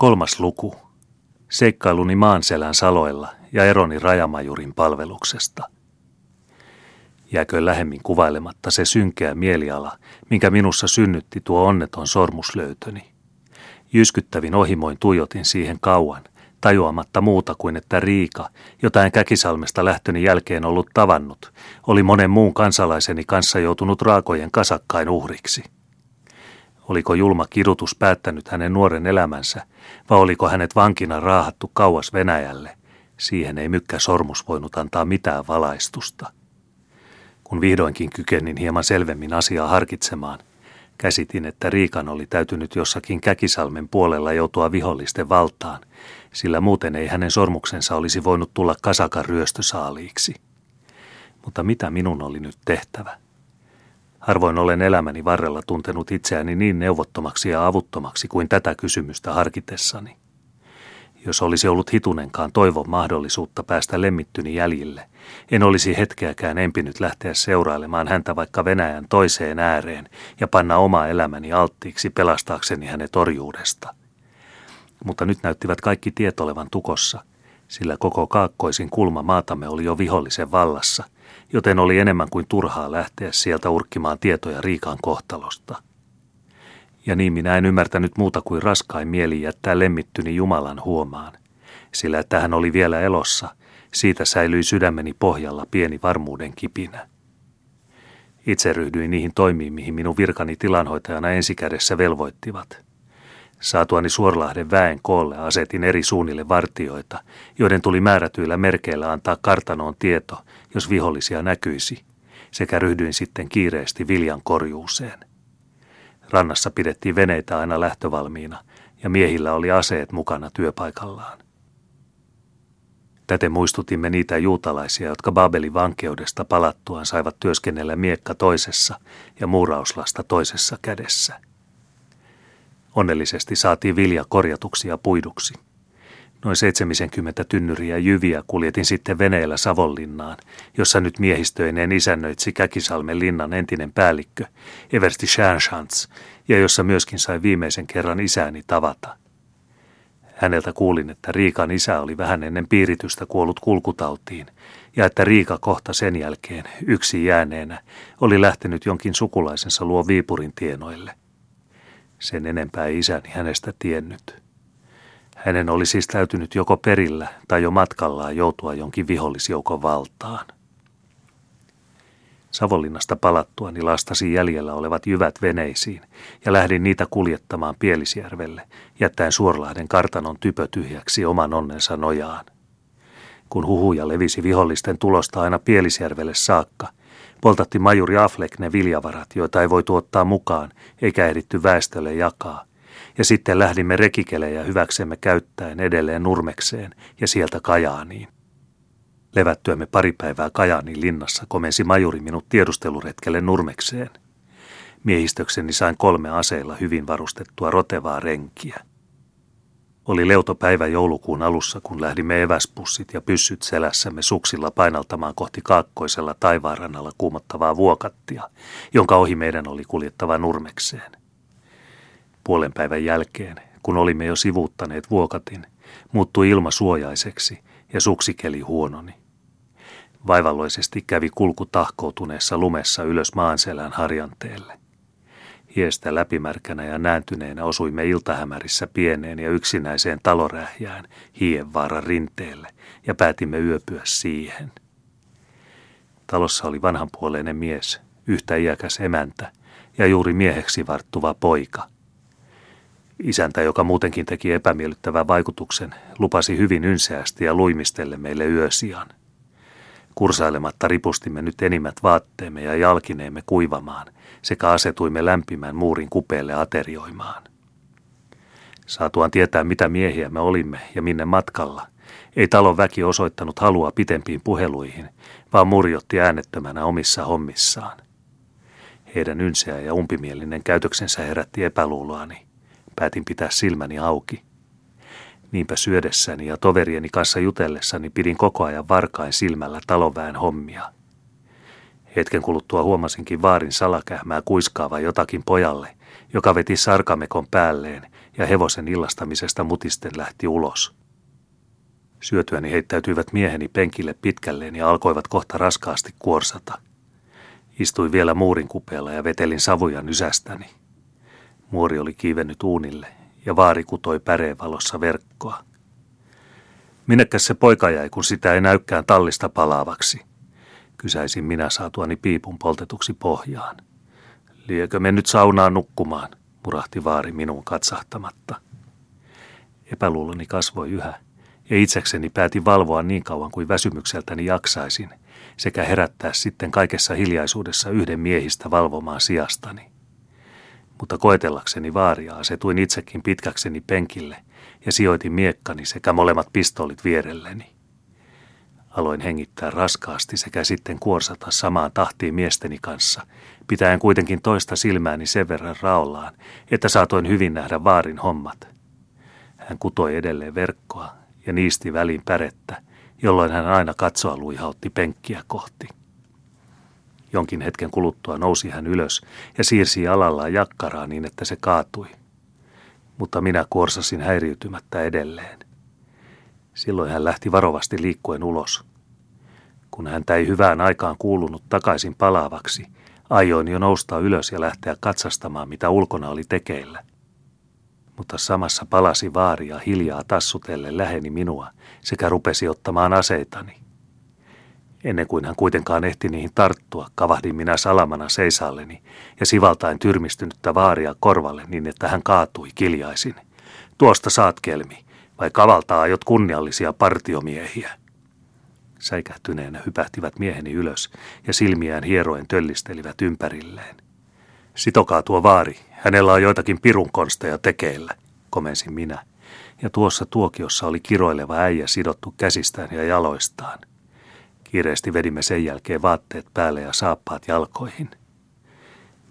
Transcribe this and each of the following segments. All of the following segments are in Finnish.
Kolmas luku. Seikkailuni maanselän saloilla ja eroni rajamajurin palveluksesta. Jääkö lähemmin kuvailematta se synkeä mieliala, minkä minussa synnytti tuo onneton sormuslöytöni. Jyskyttävin ohimoin tuijotin siihen kauan, tajuamatta muuta kuin että Riika, jota en Käkisalmesta lähtöni jälkeen ollut tavannut, oli monen muun kansalaiseni kanssa joutunut raakojen kasakkain uhriksi. Oliko julma kidutus päättänyt hänen nuoren elämänsä, vai oliko hänet vankina raahattu kauas Venäjälle? Siihen ei mykkä sormus voinut antaa mitään valaistusta. Kun vihdoinkin kykenin hieman selvemmin asiaa harkitsemaan, käsitin, että Riikan oli täytynyt jossakin Käkisalmen puolella joutua vihollisten valtaan, sillä muuten ei hänen sormuksensa olisi voinut tulla kasakan ryöstösaaliiksi. Mutta mitä minun oli nyt tehtävä? Harvoin olen elämäni varrella tuntenut itseäni niin neuvottomaksi ja avuttomaksi kuin tätä kysymystä harkitessani. Jos olisi ollut hitunenkaan toivon mahdollisuutta päästä lemmittyni jäljille, en olisi hetkeäkään empinyt lähteä seurailemaan häntä vaikka Venäjän toiseen ääreen ja panna oma elämäni alttiiksi pelastaakseni hänet orjuudesta. Mutta nyt näyttivät kaikki tiet olevan tukossa, sillä koko kaakkoisin kulma maatamme oli jo vihollisen vallassa – joten oli enemmän kuin turhaa lähteä sieltä urkkimaan tietoja Riikan kohtalosta. Ja niin minä en ymmärtänyt muuta kuin raskain mieli jättää lemmittyni Jumalan huomaan, sillä että hän oli vielä elossa, siitä säilyi sydämeni pohjalla pieni varmuuden kipinä. Itse ryhdyin niihin toimiin, mihin minun virkani tilanhoitajana ensikädessä velvoittivat – Saatuani Suorlahden väen koolle asetin eri suunnille vartioita, joiden tuli määrätyillä merkeillä antaa kartanoon tieto, jos vihollisia näkyisi, sekä ryhdyin sitten kiireesti viljan korjuuseen. Rannassa pidettiin veneitä aina lähtövalmiina, ja miehillä oli aseet mukana työpaikallaan. Täten muistutimme niitä juutalaisia, jotka Babelin vankeudesta palattuaan saivat työskennellä miekka toisessa ja muurauslasta toisessa kädessä – Onnellisesti saatiin vilja korjatuksi ja puiduksi. Noin 70 tynnyriä jyviä kuljetin sitten veneellä Savonlinnaan, jossa nyt miehistöineen isännöitsi Käkisalmen linnan entinen päällikkö, Eversti Schernschanz, ja jossa myöskin sai viimeisen kerran isääni tavata. Häneltä kuulin, että Riikan isä oli vähän ennen piiritystä kuollut kulkutautiin, ja että Riika kohta sen jälkeen, yksi jääneenä, oli lähtenyt jonkin sukulaisensa luo Viipurin tienoille. Sen enempää isäni hänestä tiennyt. Hänen oli siis täytynyt joko perillä tai jo matkallaan joutua jonkin vihollisjoukon valtaan. Savonlinnasta palattuani lastasin jäljellä olevat jyvät veneisiin ja lähdin niitä kuljettamaan Pielisjärvelle, jättäen Suorlahden kartanon typö tyhjäksi oman onnensa nojaan. Kun huhuja levisi vihollisten tulosta aina Pielisjärvelle saakka, Poltatti majuri Affleck ne viljavarat, joita ei voi tuottaa mukaan, eikä ehditty väestölle jakaa. Ja sitten lähdimme rekikelejä hyväksemme käyttäen edelleen Nurmekseen ja sieltä Kajaaniin. Levättyämme pari päivää Kajaanin linnassa komensi majuri minut tiedusteluretkelle Nurmekseen. Miehistökseni sain kolme aseilla hyvin varustettua rotevaa renkiä. Oli leutopäivä joulukuun alussa, kun lähdimme eväspussit ja pyssyt selässämme suksilla painaltamaan kohti kaakkoisella taivaanrannalla kuumottavaa vuokattia, jonka ohi meidän oli kuljettava nurmekseen. Puolen päivän jälkeen, kun olimme jo sivuuttaneet vuokatin, muuttui ilma suojaiseksi ja suksikeli huononi. Vaivalloisesti kävi kulku tahkoutuneessa lumessa ylös maanselän harjanteelle. Hiestä läpimärkänä ja nääntyneenä osuimme iltahämärissä pieneen ja yksinäiseen talorähjään Hienvaaran rinteelle ja päätimme yöpyä siihen. Talossa oli vanhanpuoleinen mies, yhtä iäkäs emäntä ja juuri mieheksi varttuva poika. Isäntä, joka muutenkin teki epämiellyttävän vaikutuksen, lupasi hyvin ynseästi ja luimistelle meille yösian. Kursailematta ripustimme nyt enimmät vaatteemme ja jalkineemme kuivamaan sekä asetuimme lämpimän muurin kupeelle aterioimaan. Saatuaan tietää, mitä miehiä me olimme ja minne matkalla, ei talon väki osoittanut halua pitempiin puheluihin, vaan murjotti äänettömänä omissa hommissaan. Heidän ynseä ja umpimielinen käytöksensä herätti epäluuloani. Päätin pitää silmäni auki – Niinpä syödessäni ja toverieni kanssa jutellessani pidin koko ajan varkain silmällä talonväen hommia. Hetken kuluttua huomasinkin vaarin salakähmää kuiskaava jotakin pojalle, joka veti sarkamekon päälleen ja hevosen illastamisesta mutisten lähti ulos. Syötyäni heittäytyivät mieheni penkille pitkälleen ja alkoivat kohta raskaasti kuorsata. Istuin vielä muurin kupeella ja vetelin savuja nysästäni. Muori oli kiivennyt uunille ja vaari kutoi päreen valossa verkkoa. Minnekäs se poika jäi, kun sitä ei näykään tallista palaavaksi? Kysäisin minä saatuani piipun poltetuksi pohjaan. Liekö me nyt saunaan nukkumaan, murahti vaari minuun katsahtamatta. Epäluuloni kasvoi yhä, ja itsekseni päätin valvoa niin kauan kuin väsymykseltäni jaksaisin, sekä herättää sitten kaikessa hiljaisuudessa yhden miehistä valvomaan sijastani. Mutta koetellakseni vaaria asetuin itsekin pitkäkseni penkille ja sijoitin miekkani sekä molemmat pistolit vierelleni. Aloin hengittää raskaasti sekä sitten kuorsata samaan tahtiin miesteni kanssa, pitäen kuitenkin toista silmääni sen verran raollaan, että saatoin hyvin nähdä vaarin hommat. Hän kutoi edelleen verkkoa ja niisti väliin pärettä, jolloin hän aina katsoa luihautti penkkiä kohti. Jonkin hetken kuluttua nousi hän ylös ja siirsi alallaan jakkaraa niin, että se kaatui. Mutta minä kuorsasin häiriytymättä edelleen. Silloin hän lähti varovasti liikkuen ulos. Kun häntä ei hyvään aikaan kuulunut takaisin palaavaksi, aioin jo nousta ylös ja lähteä katsastamaan, mitä ulkona oli tekeillä. Mutta samassa palasi vaaria hiljaa tassutelle läheni minua sekä rupesi ottamaan aseitani. Ennen kuin hän kuitenkaan ehti niihin tarttua, kavahdin minä salamana seisalleni ja sivaltain tyrmistynyttä vaaria korvalle niin, että hän kaatui kiljaisin. Tuosta saat kelmi, vai kavaltaa aiot kunniallisia partiomiehiä? Säikähtyneenä hypähtivät mieheni ylös ja silmiään hieroen töllistelivät ympärilleen. Sitokaa tuo vaari, hänellä on joitakin pirun konsteja tekeillä, komensin minä. Ja tuossa tuokiossa oli kiroileva äijä sidottu käsistään ja jaloistaan. Kiireesti vedimme sen jälkeen vaatteet päälle ja saappaat jalkoihin.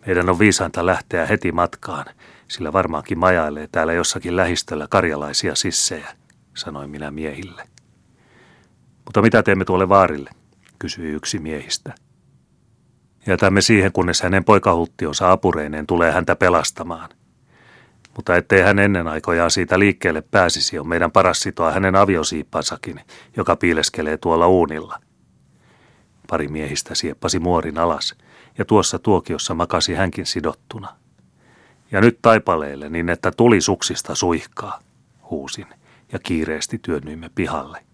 Meidän on viisainta lähteä heti matkaan, sillä varmaankin majailee täällä jossakin lähistöllä karjalaisia sissejä, sanoin minä miehille. Mutta mitä teemme tuolle vaarille, kysyi yksi miehistä. Jätämme siihen, kunnes hänen poikahulttionsa apureineen tulee häntä pelastamaan. Mutta ettei hän ennen aikojaan siitä liikkeelle pääsisi, on meidän paras sitoa hänen aviosiippansakin, joka piileskelee tuolla uunilla. Pari miehistä sieppasi muorin alas, ja tuossa tuokiossa makasi hänkin sidottuna. Ja nyt taipaleelle niin, että tuli suksista suihkaa, huusin, ja kiireesti työnnyimme pihalle.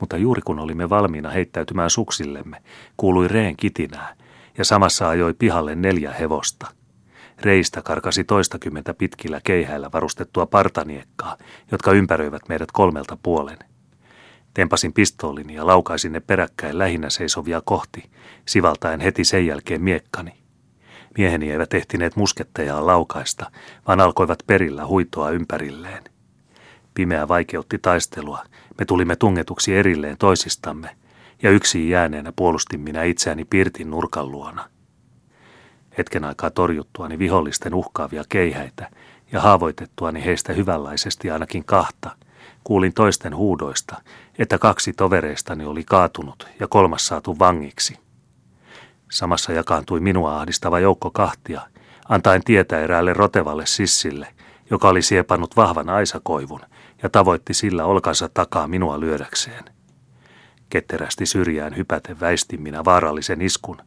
Mutta juuri kun olimme valmiina heittäytymään suksillemme, kuului reen kitinää, ja samassa ajoi pihalle neljä hevosta. Reistä karkasi toistakymmentä pitkillä keihäillä varustettua partaniekkaa, jotka ympäröivät meidät kolmelta puolen. Tempasin pistoolini ja laukaisin ne peräkkäin lähinnä seisovia kohti, sivaltaen heti sen jälkeen miekkani. Mieheni eivät ehtineet muskettejaan laukaista, vaan alkoivat perillä huitoa ympärilleen. Pimeä vaikeutti taistelua. Me tulimme tungetuksi erilleen toisistamme, ja yksin jääneenä puolustin minä itseäni pirtin nurkan luona. Hetken aikaa torjuttuani vihollisten uhkaavia keihäitä ja haavoitettuani heistä hyvänlaisesti ainakin kahta, kuulin toisten huudoista, että kaksi tovereistani oli kaatunut ja kolmas saatu vangiksi. Samassa jakaantui minua ahdistava joukko kahtia, antaen tietää eräälle rotevalle sissille, joka oli siepannut vahvan aisakoivun ja tavoitti sillä olkansa takaa minua lyödäkseen. Ketterästi syrjään hypäten väistin minä vaarallisen iskun,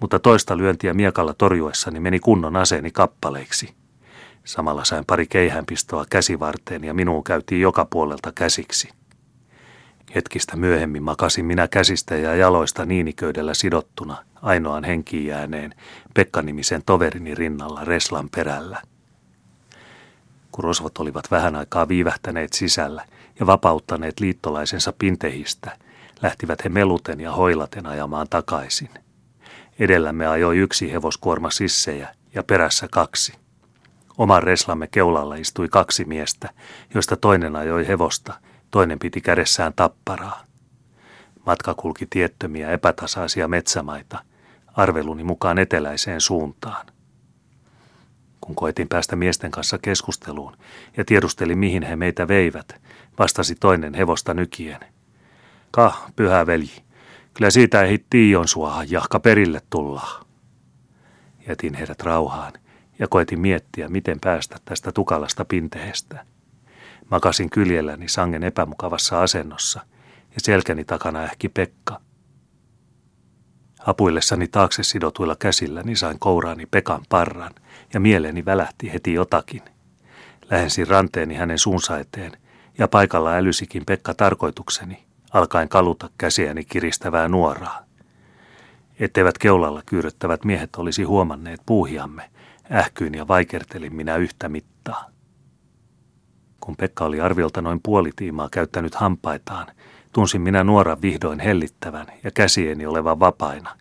mutta toista lyöntiä miekalla torjuessani meni kunnon aseeni kappaleiksi. Samalla sain pari keihänpistoa käsivarteen ja minuun käytiin joka puolelta käsiksi. Hetkistä myöhemmin makasin minä käsistä ja jaloista niiniköydellä sidottuna, ainoan henkiin jääneen, Pekka-nimisen toverini rinnalla Reslan perällä. Kun rosvot olivat vähän aikaa viivähtäneet sisällä ja vapauttaneet liittolaisensa pintehistä, lähtivät he meluten ja hoilaten ajamaan takaisin. Edellämme ajoi yksi hevoskuorma sissejä ja perässä kaksi. Oman reslamme keulalla istui kaksi miestä, joista toinen ajoi hevosta, toinen piti kädessään tapparaa. Matka kulki tiettömiä epätasaisia metsämaita, arveluni mukaan eteläiseen suuntaan. Kun koitin päästä miesten kanssa keskusteluun ja tiedusteli mihin he meitä veivät, vastasi toinen hevosta nykien. Kah, pyhä veli, kyllä siitä ei tiion suohan jahka perille tulla. Jätin heidät rauhaan ja koetin miettiä, miten päästä tästä tukalasta pinteestä. Makasin kyljelläni sangen epämukavassa asennossa ja selkäni takana ähki Pekka. Apuillessani taakse sidotuilla käsilläni sain kouraani Pekan parran ja mieleeni välähti heti jotakin. Lähensin ranteeni hänen suunsa eteen ja paikalla älysikin Pekka tarkoitukseni, alkaen kaluta käsiäni kiristävää nuoraa. Etteivät keulalla kyyröttävät miehet olisi huomanneet puuhiamme, ähkyin ja vaikertelin minä yhtä mittaa. Kun Pekka oli arviolta noin puolitiimaa käyttänyt hampaitaan, tunsin minä nuoran vihdoin hellittävän ja käsieni olevan vapaina.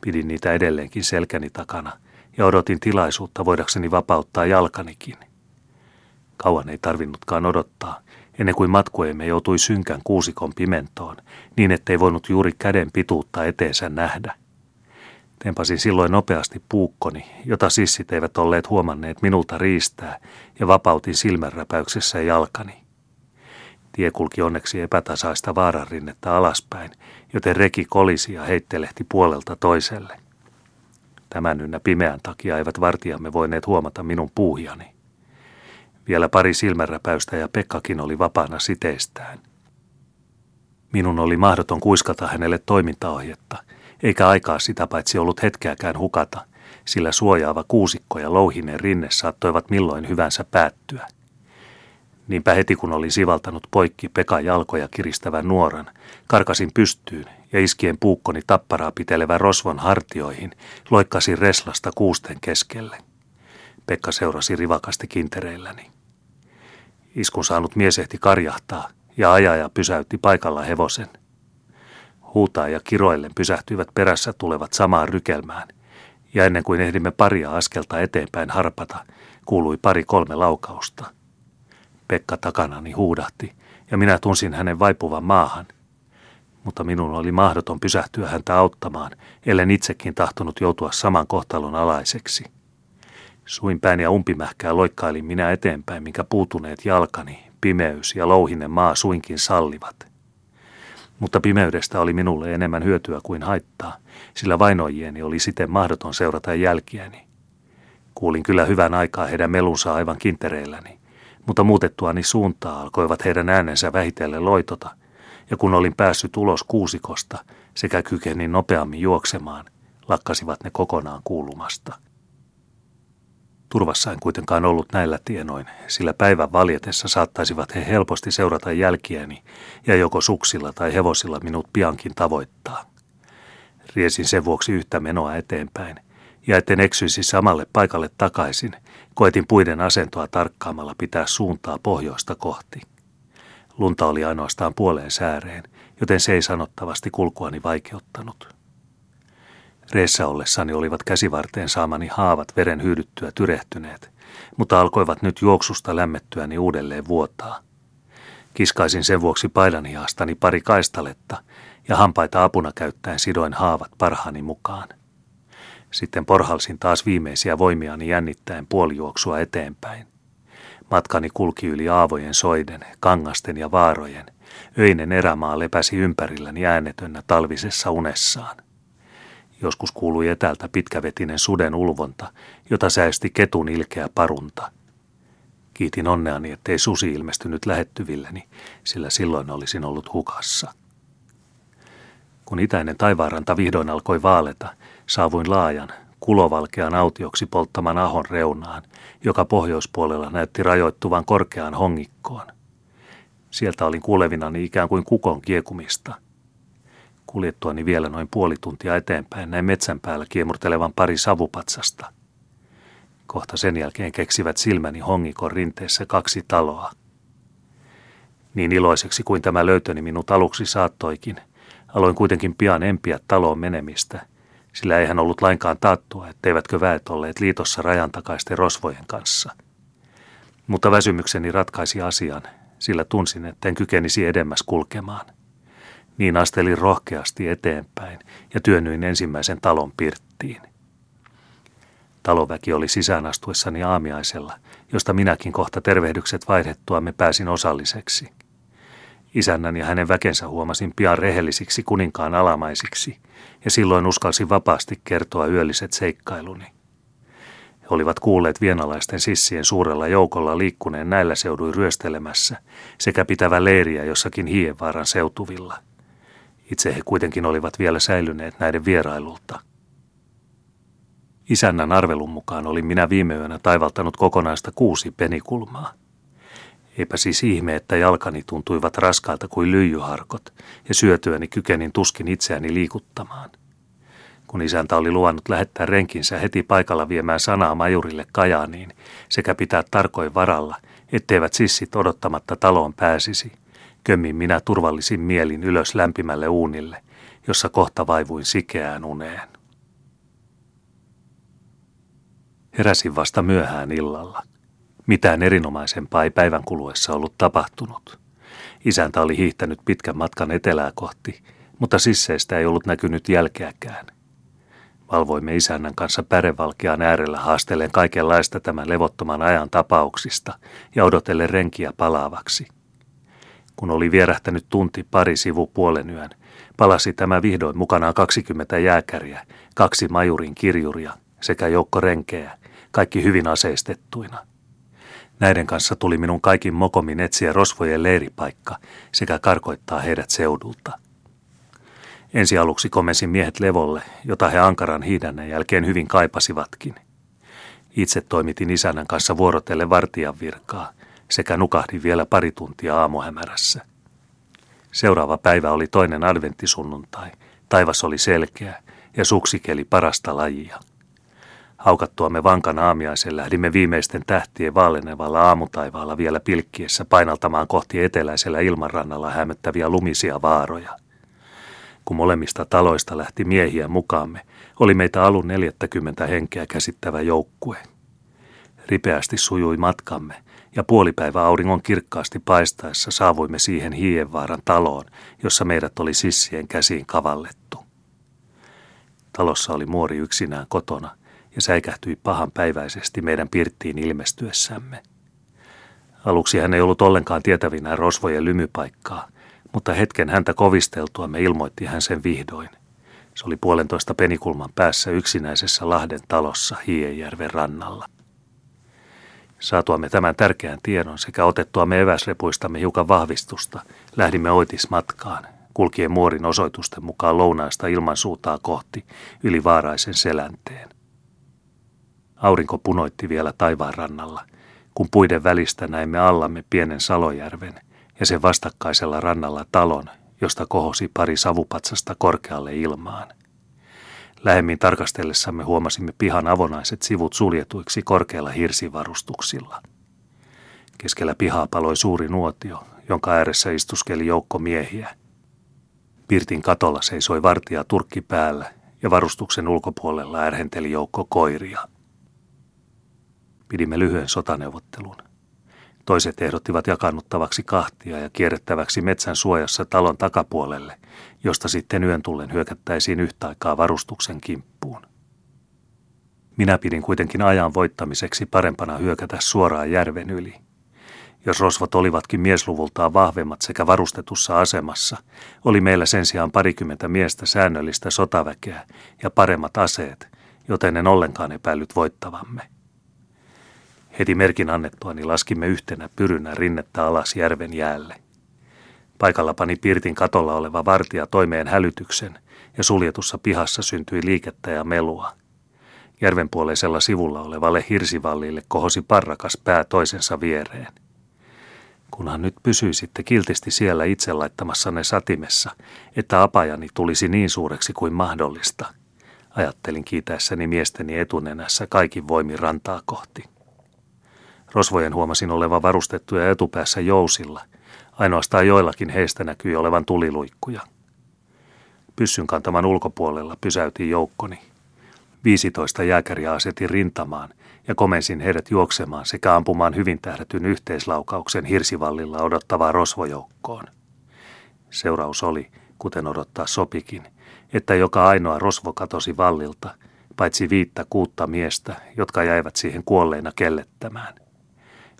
Pidin niitä edelleenkin selkäni takana ja odotin tilaisuutta voidakseni vapauttaa jalkanikin. Kauan ei tarvinnutkaan odottaa, ennen kuin matkueemme joutui synkän kuusikon pimentoon, niin ettei voinut juuri käden pituutta eteensä nähdä. Tempasin silloin nopeasti puukkoni, jota sissit eivät olleet huomanneet minulta riistää, ja vapautin silmänräpäyksessä jalkani. Tie kulki onneksi epätasaista vaararinnetta alaspäin, joten reki kolisi ja heittelehti puolelta toiselle. Tämän ynnä pimeän takia eivät vartijamme voineet huomata minun puuhiani. Vielä pari silmänräpäystä ja Pekkakin oli vapaana siteistään. Minun oli mahdoton kuiskata hänelle toimintaohjetta, eikä aikaa sitä paitsi ollut hetkeäkään hukata, sillä suojaava kuusikko ja louhinen rinne saattoivat milloin hyvänsä päättyä. Niinpä heti kun olin sivaltanut poikki Pekan jalkoja kiristävän nuoran, karkasin pystyyn ja iskien puukkoni tapparaa pitelevän rosvon hartioihin, loikkasin reslasta kuusten keskelle. Pekka seurasi rivakasti kintereilläni. Iskun saanut mies ehti karjahtaa ja ajaja pysäytti paikalla hevosen. Huutaa ja kiroillen pysähtyivät perässä tulevat samaan rykelmään, ja ennen kuin ehdimme paria askelta eteenpäin harpata, kuului pari kolme laukausta. Pekka takanani huudahti, ja minä tunsin hänen vaipuvan maahan. Mutta minun oli mahdoton pysähtyä häntä auttamaan, ellen itsekin tahtonut joutua saman kohtalon alaiseksi – Suinpäin ja umpimähkää loikkailin minä eteenpäin, minkä puutuneet jalkani, pimeys ja louhinen maa suinkin sallivat. Mutta pimeydestä oli minulle enemmän hyötyä kuin haittaa, sillä vainojieni oli siten mahdoton seurata jälkiäni. Kuulin kyllä hyvän aikaa heidän melunsa aivan kintereilläni, mutta muutettuani suuntaa alkoivat heidän äänensä vähitellen loitota, ja kun olin päässyt ulos kuusikosta sekä kykenin nopeammin juoksemaan, lakkasivat ne kokonaan kuulumasta. Turvassa en kuitenkaan ollut näillä tienoin, sillä päivän valjetessa saattaisivat he helposti seurata jälkiäni ja joko suksilla tai hevosilla minut piankin tavoittaa. Riesin sen vuoksi yhtä menoa eteenpäin, ja etten eksyisi samalle paikalle takaisin, koetin puiden asentoa tarkkaamalla pitää suuntaa pohjoista kohti. Lunta oli ainoastaan puoleen sääreen, joten se ei sanottavasti kulkuani vaikeuttanut. Reessä ollessani olivat käsivarteen saamani haavat veren hyydyttyä tyrehtyneet, mutta alkoivat nyt juoksusta lämmettyäni uudelleen vuotaa. Kiskaisin sen vuoksi paidanihaastani pari kaistaletta ja hampaita apuna käyttäen sidoin haavat parhaani mukaan. Sitten porhalsin taas viimeisiä voimiani jännittäen puolijuoksua eteenpäin. Matkani kulki yli aavojen soiden, kangasten ja vaarojen. Öinen erämaa lepäsi ympärilläni äänetönnä talvisessa unessaan. Joskus kuului etäältä pitkävetinen suden ulvonta, jota säästi ketun ilkeä parunta. Kiitin onneani, ettei susi ilmestynyt lähettyvilleni, sillä silloin olisin ollut hukassa. Kun itäinen taivaaranta vihdoin alkoi vaaleta, saavuin laajan, kulovalkean autioksi polttaman ahon reunaan, joka pohjoispuolella näytti rajoittuvan korkeaan hongikkoon. Sieltä olin kuulevinani ikään kuin kukon kiekumista – Kuljettuani vielä noin puoli tuntia eteenpäin näin metsän päällä kiemurtelevan pari savupatsasta. Kohta sen jälkeen keksivät silmäni hongikon rinteessä kaksi taloa. Niin iloiseksi kuin tämä löytöni minut aluksi saattoikin, aloin kuitenkin pian empiä taloon menemistä, sillä eihän ollut lainkaan taattua, etteivätkö väet olleet liitossa rajan takaisten rosvojen kanssa. Mutta väsymykseni ratkaisi asian, sillä tunsin, etten kykenisi edemmäs kulkemaan. Niin astelin rohkeasti eteenpäin ja työnnyin ensimmäisen talon pirttiin. Taloväki oli sisäänastuessani aamiaisella, josta minäkin kohta tervehdykset vaihdettuamme pääsin osalliseksi. Isännän ja hänen väkensä huomasin pian rehellisiksi kuninkaan alamaisiksi, ja silloin uskalsin vapaasti kertoa yölliset seikkailuni. He olivat kuulleet vienalaisten sissien suurella joukolla liikkuneen näillä seuduin ryöstelemässä sekä pitävä leiriä jossakin Hienvaaran seutuvilla. Itse he kuitenkin olivat vielä säilyneet näiden vierailulta. Isännän arvelun mukaan olin minä viime yönä taivaltanut kokonaista kuusi penikulmaa. Eipä siis ihme, että jalkani tuntuivat raskaalta kuin lyijyharkot ja syötyäni kykenin tuskin itseäni liikuttamaan. Kun isäntä oli luvannut lähettää renkinsä heti paikalla viemään sanaa majurille Kajaaniin sekä pitää tarkoin varalla, etteivät sissit odottamatta taloon pääsisi, kömmin minä turvallisin mielin ylös lämpimälle uunille, jossa kohta vaivuin sikeään uneen. Heräsin vasta myöhään illalla. Mitään erinomaisempaa ei päivän kuluessa ollut tapahtunut. Isäntä oli hiihtänyt pitkän matkan etelää kohti, mutta sisseistä ei ollut näkynyt jälkeäkään. Valvoimme isännän kanssa pärevalkean äärellä haastellen kaikenlaista tämän levottoman ajan tapauksista ja odotellen renkiä palaavaksi. Kun oli vierähtänyt tunti pari sivu puolen yön, palasi tämä vihdoin mukanaan 20 jääkäriä, kaksi majurin kirjuria sekä joukko renkejä, kaikki hyvin aseistettuina. Näiden kanssa tuli minun kaikin mokomin etsiä rosvojen leiripaikka sekä karkoittaa heidät seudulta. Ensi aluksi komensin miehet levolle, jota he ankaran hiidännen jälkeen hyvin kaipasivatkin. Itse toimitin isännän kanssa vuorotelle vartijan virkaa sekä nukahdin vielä pari tuntia aamuhämärässä. Seuraava päivä oli toinen adventtisunnuntai. Taivas oli selkeä ja suksikeli parasta lajia. Haukattuamme vankan aamiaisen lähdimme viimeisten tähtien vaalenevalla aamutaivaalla vielä pilkkiessä painaltamaan kohti eteläisellä ilmanrannalla hämöttäviä lumisia vaaroja. Kun molemmista taloista lähti miehiä mukaamme, oli meitä alun 40 henkeä käsittävä joukkue. Ripeästi sujui matkamme, ja puolipäivä auringon kirkkaasti paistaessa saavuimme siihen Hiienvaaran taloon, jossa meidät oli sissien käsiin kavallettu. Talossa oli muori yksinään kotona, ja säikähtyi pahan päiväisesti meidän pirttiin ilmestyessämme. Aluksi hän ei ollut ollenkaan tietävinä rosvojen lymypaikkaa, mutta hetken häntä kovisteltua me ilmoitti hän sen vihdoin. Se oli puolentoista penikulman päässä yksinäisessä Lahden talossa Hiejärven rannalla. Saatuamme tämän tärkeän tiedon sekä otettuamme eväsrepuistamme hiukan vahvistusta, lähdimme oitismatkaan, kulkien muorin osoitusten mukaan lounaista ilmansuutaa kohti yli vaaraisen selänteen. Aurinko punoitti vielä taivaan rannalla, kun puiden välistä näimme allamme pienen Salojärven ja sen vastakkaisella rannalla talon, josta kohosi pari savupatsasta korkealle ilmaan. Lähemmin tarkastellessamme huomasimme pihan avonaiset sivut suljetuiksi korkeilla hirsivarustuksilla. Keskellä pihaa paloi suuri nuotio, jonka ääressä istuskeli joukko miehiä. Pirtin katolla seisoi vartija turkki päällä ja varustuksen ulkopuolella ärhenteli joukko koiria. Pidimme lyhyen sotaneuvottelun. Toiset ehdottivat jakannuttavaksi kahtia ja kierrettäväksi metsän suojassa talon takapuolelle, josta sitten yön tullen hyökättäisiin yhtä aikaa varustuksen kimppuun. Minä pidin kuitenkin ajan voittamiseksi parempana hyökätä suoraan järven yli. Jos rosvot olivatkin miesluvultaan vahvemmat sekä varustetussa asemassa, oli meillä sen sijaan parikymmentä miestä säännöllistä sotaväkeä ja paremmat aseet, joten en ollenkaan epäillyt voittavamme. Heti merkin annettuani laskimme yhtenä pyrynä rinnettä alas järven jäälle. Paikalla pani Pirtin katolla oleva vartija toimeen hälytyksen ja suljetussa pihassa syntyi liikettä ja melua. Järvenpuoleisella sivulla olevalle hirsivallille kohosi parrakas pää toisensa viereen. Kunhan nyt pysyisitte kiltisti siellä itse laittamassanne satimessa, että apajani tulisi niin suureksi kuin mahdollista, ajattelin kiitäessäni miesteni etunenässä kaikin voimin rantaa kohti. Rosvojen huomasin olevan varustettuja etupäässä jousilla. Ainoastaan joillakin heistä näkyi olevan tuliluikkuja. Pyssyn kantaman ulkopuolella pysäytiin joukkoni. 15 jääkäriä asetin rintamaan ja komensin heidät juoksemaan sekä ampumaan hyvin tähdätyn yhteislaukauksen hirsivallilla odottavaa rosvojoukkoon. Seuraus oli, kuten odottaa sopikin, että joka ainoa rosvo katosi vallilta, paitsi viittä kuutta miestä, jotka jäivät siihen kuolleina kellettämään –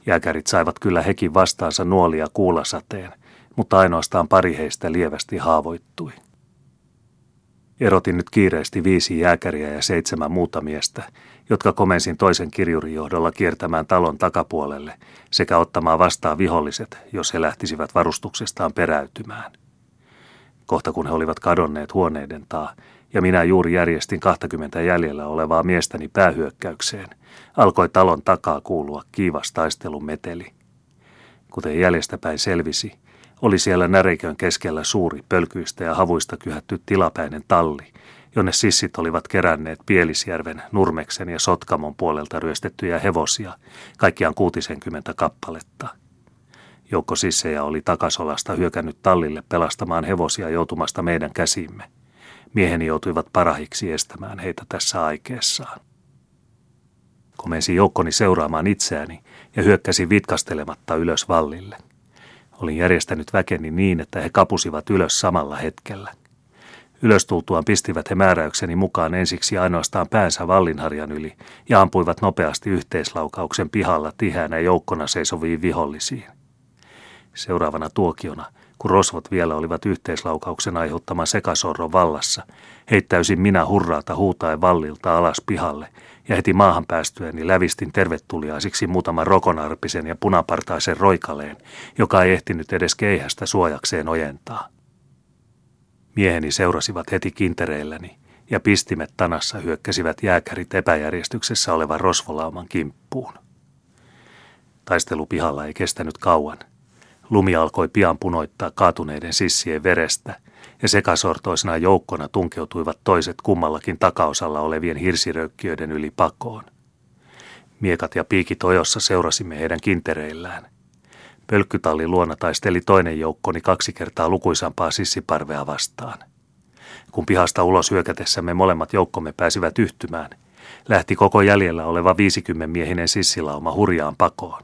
Jääkärit saivat kyllä hekin vastaansa nuolia kuulasateen, mutta ainoastaan pari heistä lievästi haavoittui. Erotin nyt kiireesti viisi jääkäriä ja seitsemän muuta miestä jotka komensin toisen kirjurin johdolla kiertämään talon takapuolelle sekä ottamaan vastaan viholliset, jos he lähtisivät varustuksestaan peräytymään. Kohta kun he olivat kadonneet huoneiden taa, ja minä juuri järjestin 20 jäljellä olevaa miestäni päähyökkäykseen, alkoi talon takaa kuulua kiivas taistelun meteli. Kuten jäljestäpäin selvisi, oli siellä näreikön keskellä suuri pölkyistä ja havuista kyhätty tilapäinen talli, jonne sissit olivat keränneet Pielisjärven, Nurmeksen ja Sotkamon puolelta ryöstettyjä hevosia, kaikkiaan 60 kappaletta. Joukko sissejä oli takasolasta hyökännyt tallille pelastamaan hevosia joutumasta meidän käsimme. Mieheni joutuivat parahiksi estämään heitä tässä aikeessaan. Komensin joukkoni seuraamaan itseäni ja hyökkäsin vitkastelematta ylös vallille. Olin järjestänyt väkeni niin, että he kapusivat ylös samalla hetkellä. Ylöstultuaan pistivät he määräykseni mukaan ensiksi ainoastaan päänsä vallinharjan yli ja ampuivat nopeasti yhteislaukauksen pihalla tiheänä joukkona seisoviin vihollisiin. Seuraavana tuokiona, kun rosvot vielä olivat yhteislaukauksen aiheuttaman sekasorron vallassa, heittäysin minä hurraata huutaen vallilta alas pihalle ja heti maahan päästyäni lävistin tervetuliaisiksi muutaman rokonarpisen ja punapartaisen roikaleen, joka ei ehtinyt edes keihästä suojakseen ojentaa. Mieheni seurasivat heti kintereilläni, ja pistimet tanassa hyökkäsivät jääkärit epäjärjestyksessä olevan rosvolauman kimppuun. Taistelu pihalla ei kestänyt kauan. Lumi alkoi pian punoittaa kaatuneiden sissien verestä, ja sekasortoisena joukkona tunkeutuivat toiset kummallakin takaosalla olevien hirsiröykkiöiden yli pakoon. Miekat ja piikit ojossa seurasimme heidän kintereillään – Pölkkytallin luona taisteli toinen joukkoni kaksi kertaa lukuisampaa sissiparvea vastaan. Kun pihasta ulos hyökätessämme molemmat joukkomme pääsivät yhtymään, lähti koko jäljellä oleva 50 miehinen sissilauma hurjaan pakoon.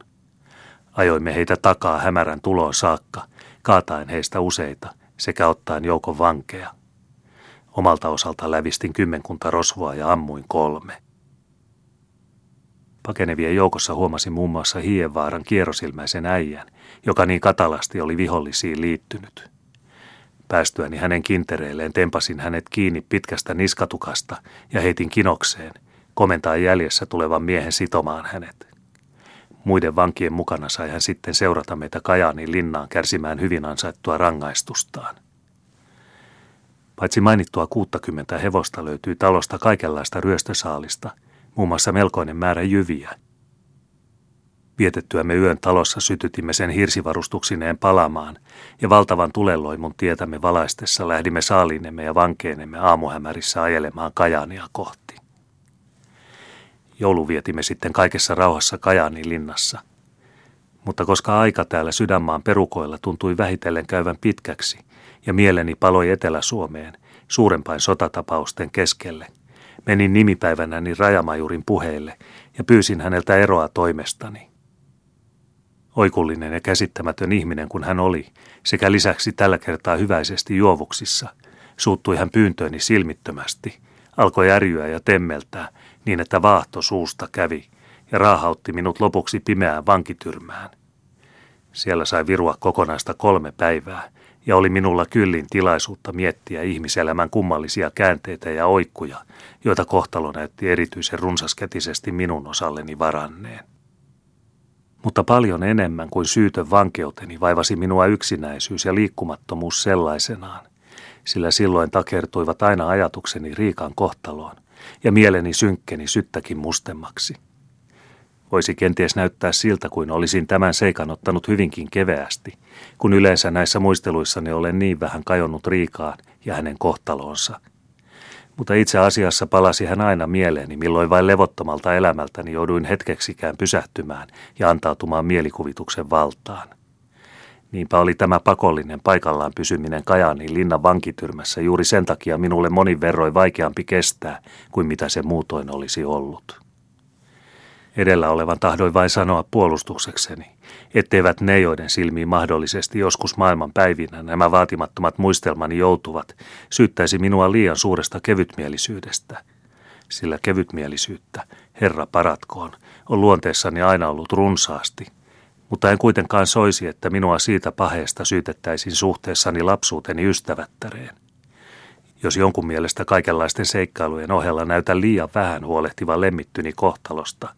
Ajoimme heitä takaa hämärän tuloon saakka, kaataen heistä useita sekä ottaen joukon vankeja. Omalta osalta lävistin kymmenkunta rosvoa ja ammuin kolme. Pakenevien joukossa huomasin muun muassa Hienvaaran kierrosilmäisen äijän, joka niin katalasti oli vihollisiin liittynyt. Päästyäni hänen kintereilleen tempasin hänet kiinni pitkästä niskatukasta ja heitin kinokseen, komentaa jäljessä tulevan miehen sitomaan hänet. Muiden vankien mukana sai hän sitten seurata meitä Kajaanin linnaan kärsimään hyvin ansaittua rangaistustaan. Paitsi mainittua 60 hevosta löytyi talosta kaikenlaista ryöstösaalista – muun muassa melkoinen määrä jyviä. Vietettyämme yön talossa sytytimme sen hirsivarustuksineen palamaan, ja valtavan tulelloimun tietämme valaistessa lähdimme saaliinemme ja vankeenemme aamuhämärissä ajelemaan Kajaania kohti. Joulu vietimme sitten kaikessa rauhassa Kajaanin linnassa. Mutta koska aika täällä sydänmaan perukoilla tuntui vähitellen käyvän pitkäksi, ja mieleni paloi Etelä-Suomeen, suurempain sotatapausten keskelle – Menin nimipäivänäni rajamajurin puheille ja pyysin häneltä eroa toimestani. Oikullinen ja käsittämätön ihminen kuin hän oli, sekä lisäksi tällä kertaa hyväisesti juovuksissa, suuttui hän pyyntööni silmittömästi, alkoi ärjyä ja temmeltää niin, että vaahto suusta kävi ja raahautti minut lopuksi pimeään vankityrmään. Siellä sai virua kokonaista kolme päivää ja oli minulla kyllin tilaisuutta miettiä ihmiselämän kummallisia käänteitä ja oikkuja, joita kohtalo näytti erityisen runsaskätisesti minun osalleni varanneen. Mutta paljon enemmän kuin syytön vankeuteni vaivasi minua yksinäisyys ja liikkumattomuus sellaisenaan, sillä silloin takertuivat aina ajatukseni Riikan kohtaloon, ja mieleni synkkeni syttäkin mustemmaksi. Voisi kenties näyttää siltä, kuin olisin tämän seikan ottanut hyvinkin keveästi, kun yleensä näissä muisteluissani olen niin vähän kajonnut Riikaan ja hänen kohtalonsa. Mutta itse asiassa palasi hän aina mieleeni, milloin vain levottomalta elämältäni jouduin hetkeksikään pysähtymään ja antautumaan mielikuvituksen valtaan. Niinpä oli tämä pakollinen paikallaan pysyminen Kajaanin linnan vankityrmässä juuri sen takia minulle monin verroin vaikeampi kestää kuin mitä se muutoin olisi ollut. Edellä olevan tahdoin vain sanoa puolustuksekseni, etteivät ne, joiden silmiin mahdollisesti joskus maailman päivinä nämä vaatimattomat muistelmani joutuvat, syyttäisi minua liian suuresta kevytmielisyydestä. Sillä kevytmielisyyttä, Herra paratkoon, on luonteessani aina ollut runsaasti, mutta en kuitenkaan soisi, että minua siitä paheesta syytettäisiin suhteessani lapsuuteni ystävättäreen. Jos jonkun mielestä kaikenlaisten seikkailujen ohella näytä liian vähän huolehtiva lemmittyni kohtalosta,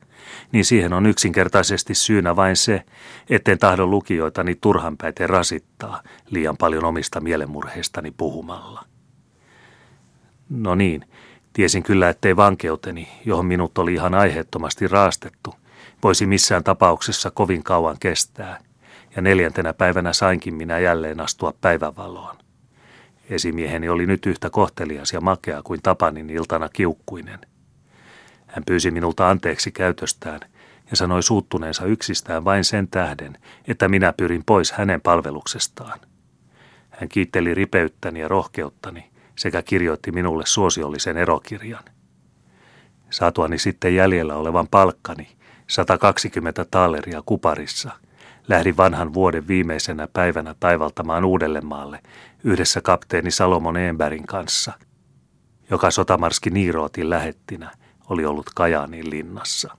niin siihen on yksinkertaisesti syynä vain se, etten tahdo lukijoitani turhanpäiten rasittaa liian paljon omista mielenmurheistani puhumalla. No niin, tiesin kyllä, ettei vankeuteni, johon minut oli ihan aiheettomasti raastettu, voisi missään tapauksessa kovin kauan kestää, ja neljäntenä päivänä sainkin minä jälleen astua päivävaloon. Esimieheni oli nyt yhtä kohtelias ja makea kuin Tapanin iltana kiukkuinen. Hän pyysi minulta anteeksi käytöstään ja sanoi suuttuneensa yksistään vain sen tähden, että minä pyrin pois hänen palveluksestaan. Hän kiitteli ripeyttäni ja rohkeuttani sekä kirjoitti minulle suosiollisen erokirjan. Saatuani sitten jäljellä olevan palkkani, 120 taaleria kuparissa – lähdin vanhan vuoden viimeisenä päivänä taivaltamaan Uudellemaalle yhdessä kapteeni Salomon Emberin kanssa, joka sotamarski Niirootin lähettinä oli ollut Kajaanin linnassa.